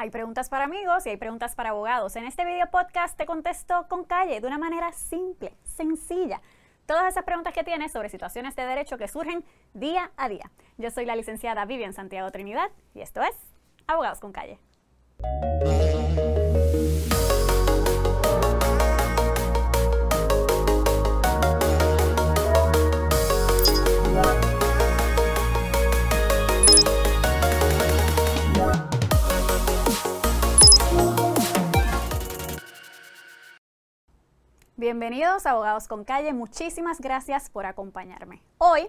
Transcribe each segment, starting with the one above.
Hay preguntas para amigos y hay preguntas para abogados. En este video podcast te contesto con calle, de una manera simple, sencilla. Todas esas preguntas que tienes sobre situaciones de derecho que surgen día a día. Yo soy la licenciada Vivian Santiago Trinidad y esto es Abogados con Calle. Bienvenidos Abogados con Calle, muchísimas gracias por acompañarme. Hoy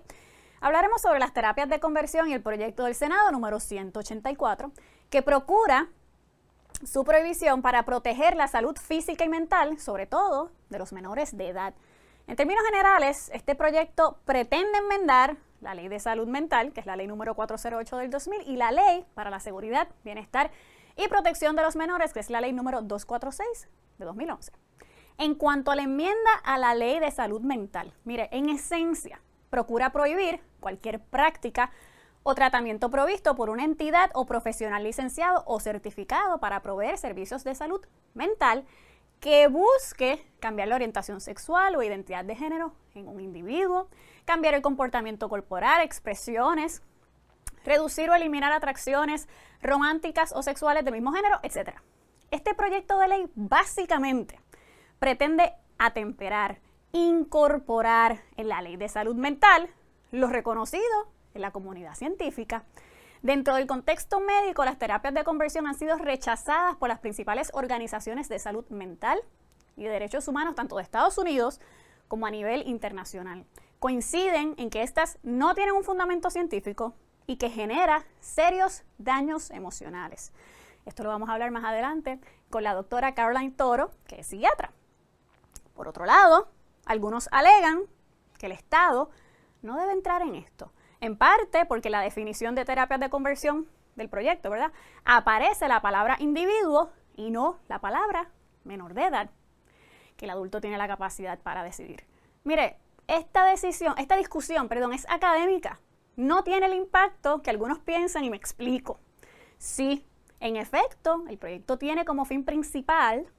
hablaremos sobre las terapias de conversión y el proyecto del Senado número 184, que procura su prohibición para proteger la salud física y mental, sobre todo de los menores de edad. En términos generales, este proyecto pretende enmendar la Ley de Salud Mental, que es la Ley número 408 del 2000, y la Ley para la Seguridad, Bienestar y Protección de los Menores, que es la Ley número 246 de 2011. En cuanto a la enmienda a la ley de salud mental, mire, en esencia, procura prohibir cualquier práctica o tratamiento provisto por una entidad o profesional licenciado o certificado para proveer servicios de salud mental que busque cambiar la orientación sexual o identidad de género en un individuo, cambiar el comportamiento corporal, expresiones, reducir o eliminar atracciones románticas o sexuales del mismo género, etc. Este proyecto de ley básicamente pretende atemperar, incorporar en la ley de salud mental lo reconocido en la comunidad científica. Dentro del contexto médico, las terapias de conversión han sido rechazadas por las principales organizaciones de salud mental y de derechos humanos, tanto de Estados Unidos como a nivel internacional. Coinciden en que estas no tienen un fundamento científico y que genera serios daños emocionales. Esto lo vamos a hablar más adelante con la doctora Caroline Toro, que es psiquiatra. Por otro lado, algunos alegan que el Estado no debe entrar en esto, en parte porque la definición de terapias de conversión del proyecto, ¿verdad? Aparece la palabra individuo y no la palabra menor de edad, que el adulto tiene la capacidad para decidir. Mire, esta decisión, esta discusión, perdón, es académica. No tiene el impacto que algunos piensan y me explico. Sí, en efecto, el proyecto tiene como fin principal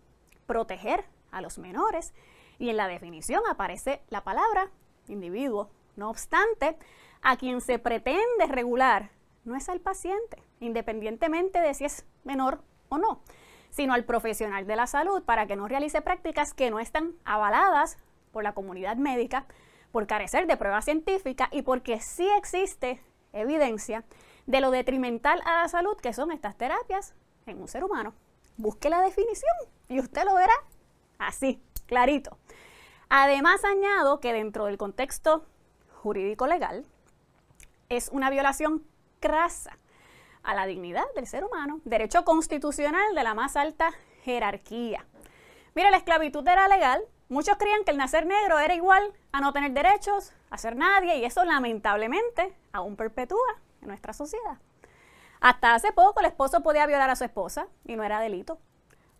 proteger a los menores y en la definición aparece la palabra individuo. No obstante, a quien se pretende regular no es al paciente, independientemente de si es menor o no, sino al profesional de la salud para que no realice prácticas que no están avaladas por la comunidad médica, por carecer de prueba científica y porque sí existe evidencia de lo detrimental a la salud que son estas terapias en un ser humano. Busque la definición y usted lo verá así, clarito. Además, añado que dentro del contexto jurídico legal es una violación crasa a la dignidad del ser humano, derecho constitucional de la más alta jerarquía. Mira, la esclavitud era legal. Muchos creían que el nacer negro era igual a no tener derechos, a ser nadie, y eso lamentablemente aún perpetúa en nuestra sociedad. Hasta hace poco el esposo podía violar a su esposa y no era delito.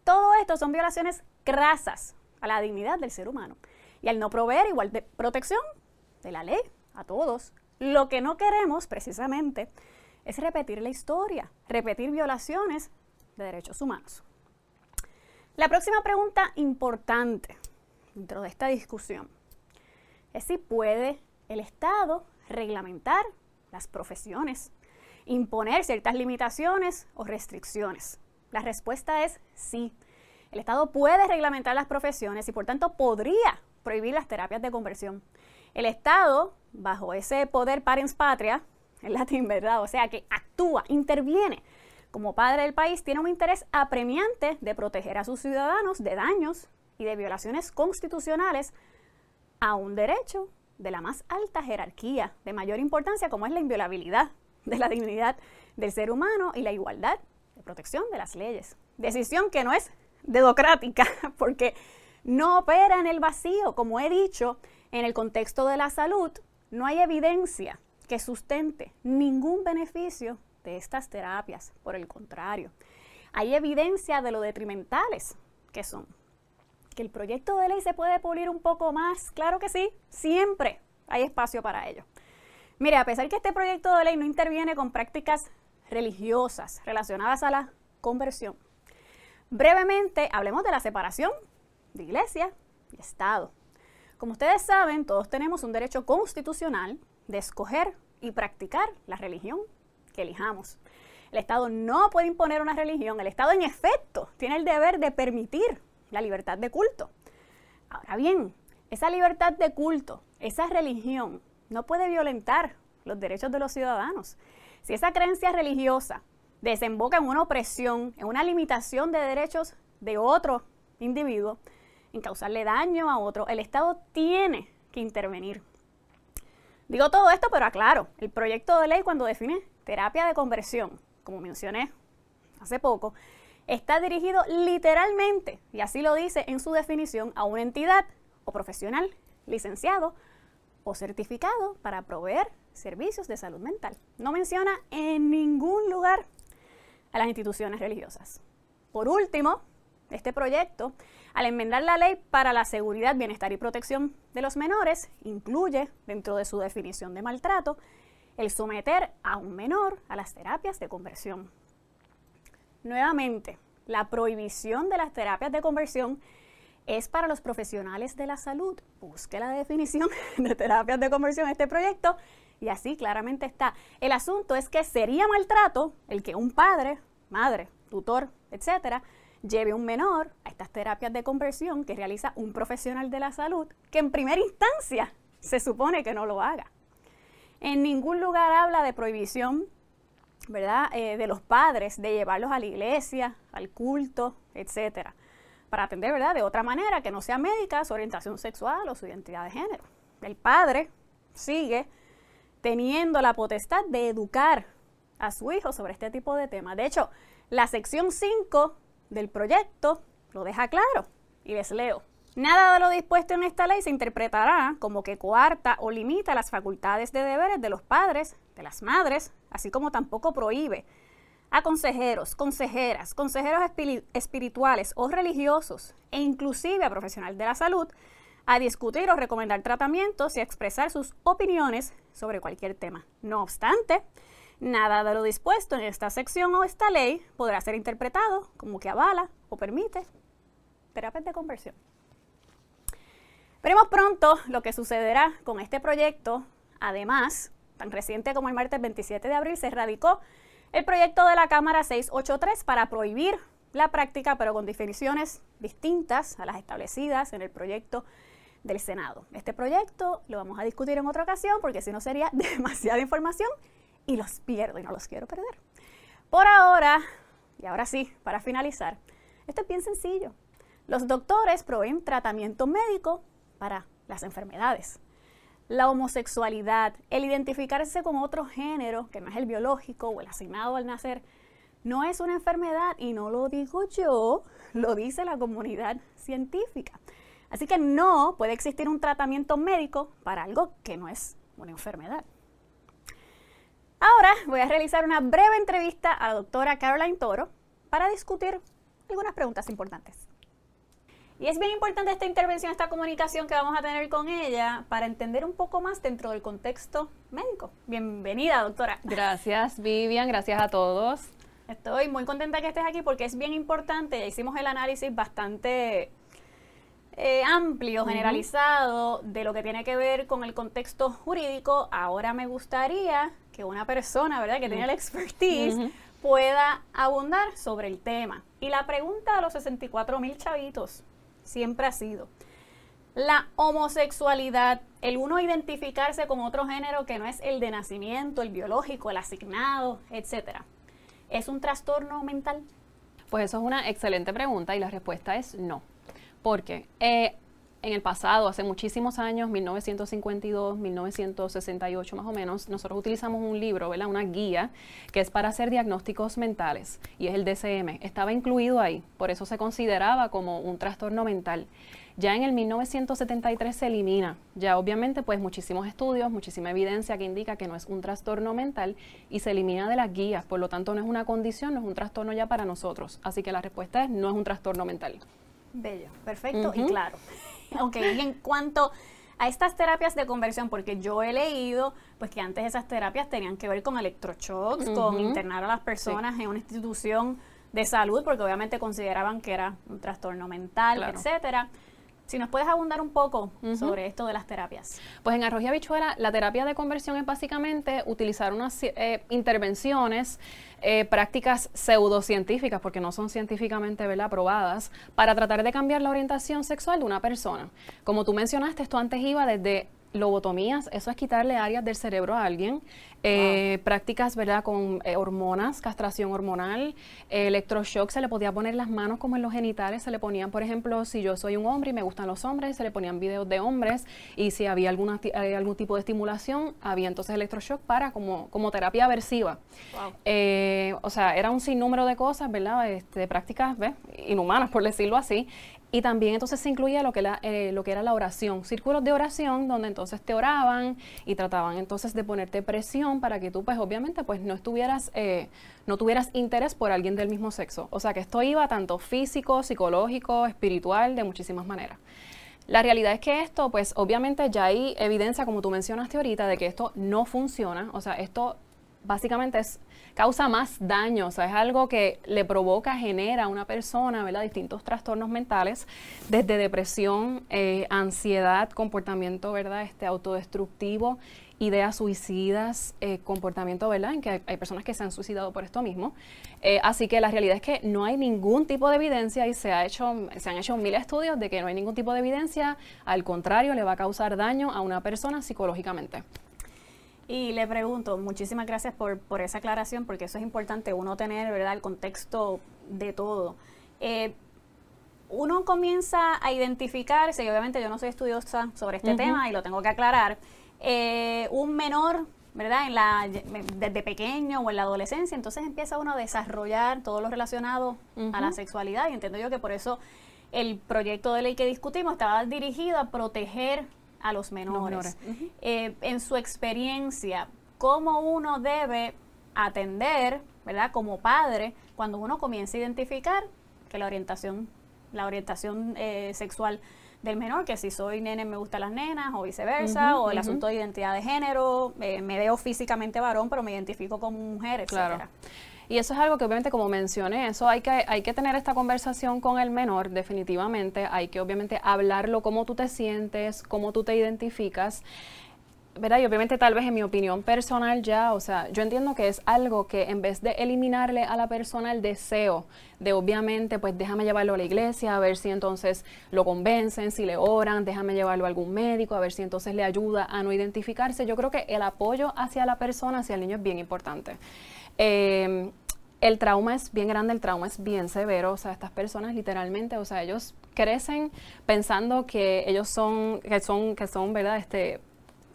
Todo esto son violaciones crasas a la dignidad del ser humano. Y al no proveer igual de protección de la ley a todos, lo que no queremos precisamente es repetir la historia, repetir violaciones de derechos humanos. La próxima pregunta importante dentro de esta discusión es si puede el Estado reglamentar las profesiones, imponer ciertas limitaciones o restricciones. La respuesta es sí. El Estado puede reglamentar las profesiones y por tanto podría prohibir las terapias de conversión. El Estado, bajo ese poder parens patria, en latín, ¿verdad? O sea, que actúa, interviene como padre del país, tiene un interés apremiante de proteger a sus ciudadanos de daños y de violaciones constitucionales a un derecho de la más alta jerarquía, de mayor importancia, como es la inviolabilidad de la dignidad del ser humano y la igualdad de protección de las leyes. Decisión que no es dedocrática, porque no opera en el vacío. Como he dicho, en el contexto de la salud, no hay evidencia que sustente ningún beneficio de estas terapias. Por el contrario, hay evidencia de lo detrimentales que son. Que el proyecto de ley se puede pulir un poco más, claro que sí, siempre hay espacio para ello. Mire, a pesar que este proyecto de ley no interviene con prácticas religiosas relacionadas a la conversión. Brevemente, hablemos de la separación de iglesia y Estado. Como ustedes saben, todos tenemos un derecho constitucional de escoger y practicar la religión que elijamos. El Estado no puede imponer una religión, el Estado en efecto tiene el deber de permitir la libertad de culto. Ahora bien, esa libertad de culto, esa religión, no puede violentar los derechos de los ciudadanos. Si esa creencia religiosa desemboca en una opresión, en una limitación de derechos de otro individuo, en causarle daño a otro, el Estado tiene que intervenir. Digo todo esto, pero aclaro, el proyecto de ley cuando define terapia de conversión, como mencioné hace poco, está dirigido literalmente, y así lo dice en su definición, a una entidad o profesional licenciado o certificado para proveer servicios de salud mental. No menciona en ningún lugar a las instituciones religiosas. Por último, este proyecto, al enmendar la ley para la seguridad, bienestar y protección de los menores, incluye dentro de su definición de maltrato el someter a un menor a las terapias de conversión. Nuevamente, la prohibición de las terapias de conversión es para los profesionales de la salud. Busque la definición de terapias de conversión en este proyecto y así claramente está. El asunto es que sería maltrato el que un padre, madre, tutor, etcétera, lleve un menor a estas terapias de conversión que realiza un profesional de la salud que en primera instancia se supone que no lo haga. En ningún lugar habla de prohibición, ¿verdad?, eh, de los padres de llevarlos a la iglesia, al culto, etcétera, para atender, ¿verdad?, de otra manera que no sea médica su orientación sexual o su identidad de género. El padre sigue teniendo la potestad de educar a su hijo sobre este tipo de temas. De hecho, la sección 5 del proyecto lo deja claro y les leo. Nada de lo dispuesto en esta ley se interpretará como que coarta o limita las facultades de deberes de los padres, de las madres, así como tampoco prohíbe a consejeros, consejeras, consejeros espirituales o religiosos e inclusive a profesionales de la salud a discutir o recomendar tratamientos y a expresar sus opiniones sobre cualquier tema. No obstante, Nada de lo dispuesto en esta sección o esta ley podrá ser interpretado como que avala o permite terapias de conversión. Veremos pronto lo que sucederá con este proyecto. Además, tan reciente como el martes 27 de abril se radicó el proyecto de la Cámara 683 para prohibir la práctica, pero con definiciones distintas a las establecidas en el proyecto del Senado. Este proyecto lo vamos a discutir en otra ocasión porque si no sería demasiada información y los pierdo y no los quiero perder. Por ahora, y ahora sí, para finalizar, esto es bien sencillo. Los doctores proveen tratamiento médico para las enfermedades. La homosexualidad, el identificarse con otro género que no es el biológico o el asignado al nacer, no es una enfermedad y no lo digo yo, lo dice la comunidad científica. Así que no puede existir un tratamiento médico para algo que no es una enfermedad. Ahora voy a realizar una breve entrevista a la doctora Caroline Toro para discutir algunas preguntas importantes. Y es bien importante esta intervención, esta comunicación que vamos a tener con ella para entender un poco más dentro del contexto médico. Bienvenida, doctora. Gracias, Vivian. Gracias a todos. Estoy muy contenta que estés aquí porque es bien importante. Ya hicimos el análisis bastante eh, amplio, generalizado de lo que tiene que ver con el contexto jurídico. Ahora me gustaría que una persona, ¿verdad?, que tiene la expertise, pueda abundar sobre el tema. Y la pregunta de los 64 mil chavitos siempre ha sido, la homosexualidad, el uno identificarse con otro género que no es el de nacimiento, el biológico, el asignado, etcétera, ¿es un trastorno mental? Pues eso es una excelente pregunta y la respuesta es no. Porque eh, en el pasado, hace muchísimos años, 1952, 1968 más o menos, nosotros utilizamos un libro, ¿verdad? una guía, que es para hacer diagnósticos mentales, y es el DCM. Estaba incluido ahí, por eso se consideraba como un trastorno mental. Ya en el 1973 se elimina. Ya obviamente pues muchísimos estudios, muchísima evidencia que indica que no es un trastorno mental y se elimina de las guías. Por lo tanto no es una condición, no es un trastorno ya para nosotros. Así que la respuesta es no es un trastorno mental. Bello, perfecto y claro. ok, y en cuanto a estas terapias de conversión, porque yo he leído pues que antes esas terapias tenían que ver con electroshocks, con internar a las personas en una institución de salud, porque obviamente consideraban que era un trastorno mental, etcétera. Si nos puedes abundar un poco sobre esto de las terapias. Pues en Arroyo Habichuela, la terapia de conversión es básicamente utilizar unas eh, intervenciones, eh, prácticas pseudocientíficas, porque no son científicamente ¿verdad? aprobadas, para tratar de cambiar la orientación sexual de una persona. Como tú mencionaste, esto antes iba desde lobotomías, eso es quitarle áreas del cerebro a alguien, eh, prácticas, ¿verdad?, con eh, hormonas, castración hormonal, electroshock, se le podía poner las manos como en los genitales, se le ponían, por ejemplo, si yo soy un hombre y me gustan los hombres, se le ponían videos de hombres y si había alguna, eh, algún tipo de estimulación, había entonces electroshock para como, como terapia aversiva. o sea, era un sinnúmero de cosas, ¿verdad?, este, de prácticas inhumanas, por decirlo así, y también entonces se incluía lo que, eh, lo que era la oración, círculos de oración donde entonces te oraban y trataban entonces de ponerte presión para que tú pues obviamente pues no estuvieras, eh, no tuvieras interés por alguien del mismo sexo. O sea que esto iba tanto físico, psicológico, espiritual, de muchísimas maneras. La realidad es que esto, pues obviamente ya hay evidencia, como tú mencionaste ahorita, de que esto no funciona. O sea, esto básicamente es causa más daño, o sea, es algo que le provoca, genera a una persona, ¿verdad? Distintos trastornos mentales, desde depresión, eh, ansiedad, comportamiento, ¿verdad? Este autodestructivo, ideas suicidas, eh, comportamiento, ¿verdad? En que hay, personas que se han suicidado por esto mismo. Eh, así que la realidad es que no hay ningún tipo de evidencia y se, ha hecho, se han hecho mil estudios de que no hay ningún tipo de evidencia, al contrario, le va a causar daño a una persona psicológicamente. Y le pregunto, muchísimas gracias por, por esa aclaración, porque eso es importante, uno tener ¿verdad? el contexto de todo. Eh, uno comienza a identificarse, y obviamente yo no soy estudiosa sobre este tema y lo tengo que aclarar, eh, un menor, ¿verdad? En la, desde pequeño o en la adolescencia, entonces empieza uno a desarrollar todo lo relacionado a la sexualidad y entiendo yo que por eso el proyecto de ley que discutimos estaba dirigido a proteger a los menores. Eh, en su experiencia, ¿cómo uno debe atender, ¿verdad? Como padre, cuando uno comienza a identificar que la orientación, la orientación eh, sexual del menor, que si soy nene me gustan las nenas o viceversa, o el asunto de identidad de género, eh, me veo físicamente varón, pero me identifico como mujer, etcétera. Y eso es algo que obviamente, como mencioné, eso hay que, hay que tener esta conversación con el menor, definitivamente. Hay que obviamente hablarlo, cómo tú te sientes, cómo tú te identificas. ¿verdad? Y obviamente tal vez en mi opinión personal ya, o sea, yo entiendo que es algo que en vez de eliminarle a la persona el deseo de obviamente, pues déjame llevarlo a la iglesia, a ver si entonces lo convencen, si le oran, déjame llevarlo a algún médico, a ver si entonces le ayuda a no identificarse. Yo creo que el apoyo hacia la persona, hacia el niño es bien importante. Eh, el trauma es bien grande, el trauma es bien severo, o sea, estas personas literalmente, o sea, ellos crecen pensando que ellos son, que son, que son, ¿verdad? Este,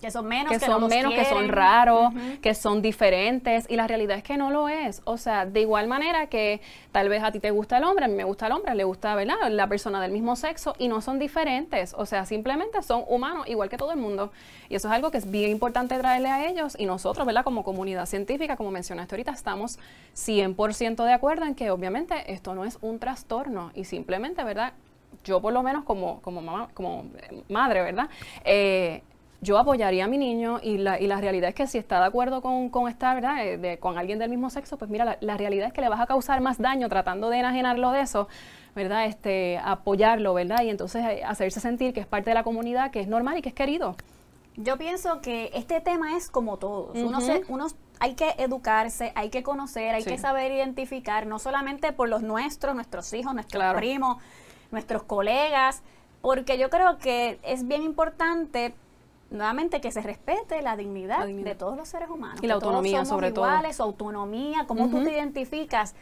que son menos, que, son menos, que son raros, que son diferentes y la realidad es que no lo es. O sea, de igual manera que tal vez a ti te gusta el hombre, a mí me gusta el hombre, le gusta, ¿verdad? La persona del mismo sexo y no son diferentes. O sea, simplemente son humanos igual que todo el mundo. Y eso es algo que es bien importante traerle a ellos y nosotros, ¿verdad? Como comunidad científica, como mencionaste ahorita, estamos 100% de acuerdo en que obviamente esto no es un trastorno y simplemente, ¿verdad? Yo por lo menos como, como, mamá, como madre, ¿verdad? Eh, yo apoyaría a mi niño y la, y la realidad es que si está de acuerdo con, con estar, ¿verdad? Eh, de, con alguien del mismo sexo, pues mira, la, realidad es que le vas a causar más daño tratando de enajenarlo de eso, ¿verdad? Este, apoyarlo, ¿verdad? Y entonces eh, hacerse sentir que es parte de la comunidad, que es normal y que es querido. Yo pienso que este tema es como todos. uno, se, uno hay que educarse, hay que conocer, hay que saber identificar, no solamente por los nuestros, nuestros hijos, nuestros primos, nuestros colegas, porque yo creo que es bien importante nuevamente que se respete la dignidad, de todos los seres humanos. Y la autonomía, sobre iguales, todo. autonomía, cómo tú te identificas.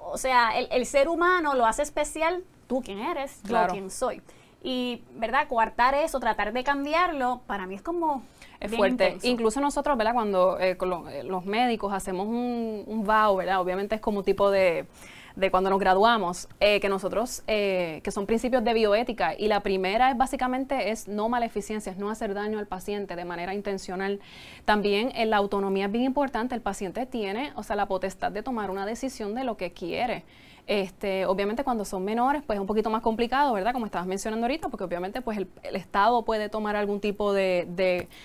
O sea, el, ser humano lo hace especial, tú quién eres, yo quién soy. Y, ¿verdad? Coartar eso, tratar de cambiarlo, para mí es como es fuerte. Incluso nosotros, ¿verdad? Cuando eh, con eh, los médicos hacemos un, un vow, ¿verdad? Obviamente es como tipo de de cuando nos graduamos, eh, que nosotros, eh, que son principios de bioética, y la primera es básicamente es no maleficencia, es no hacer daño al paciente de manera intencional. También en la autonomía es bien importante, el paciente tiene, o sea, la potestad de tomar una decisión de lo que quiere. Este, obviamente cuando son menores, pues es un poquito más complicado, ¿verdad? Como estabas mencionando ahorita, porque obviamente pues el, Estado puede tomar algún tipo de,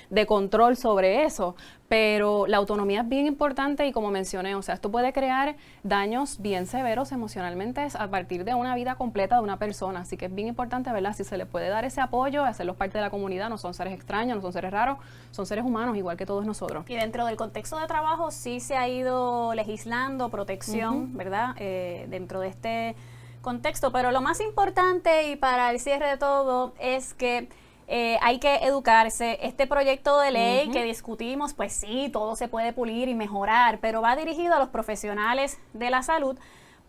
de, control sobre eso, Pero la autonomía es bien importante y como mencioné, o sea, esto puede crear daños bien severos emocionalmente a partir de una vida completa de una persona. Así que es bien importante, ¿verdad? Si se le puede dar ese apoyo, hacerlos parte de la comunidad, no son seres extraños, no son seres raros, son seres humanos igual que todos nosotros. Y dentro del contexto de trabajo sí se ha ido legislando protección, ¿verdad? Eh, dentro de este contexto. Pero lo más importante y para el cierre de todo es que eh, hay que educarse. Este proyecto de ley que discutimos, pues sí, todo se puede pulir y mejorar, pero va dirigido a los profesionales de la salud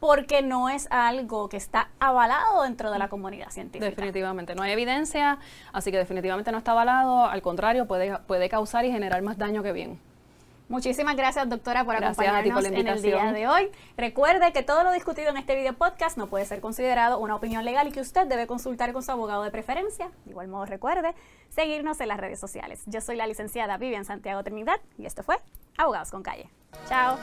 porque no es algo que está avalado dentro de la comunidad científica. Definitivamente, no hay evidencia, así que definitivamente no está avalado, al contrario, puede, puede causar y generar más daño que bien. Muchísimas gracias, doctora, por acompañarnos en el día de hoy. Recuerde que todo lo discutido en este video podcast no puede ser considerado una opinión legal y que usted debe consultar con su abogado de preferencia. De igual modo, recuerde seguirnos en las redes sociales. Yo soy la licenciada Vivian Santiago Trinidad y esto fue Abogados con Calle. Chao.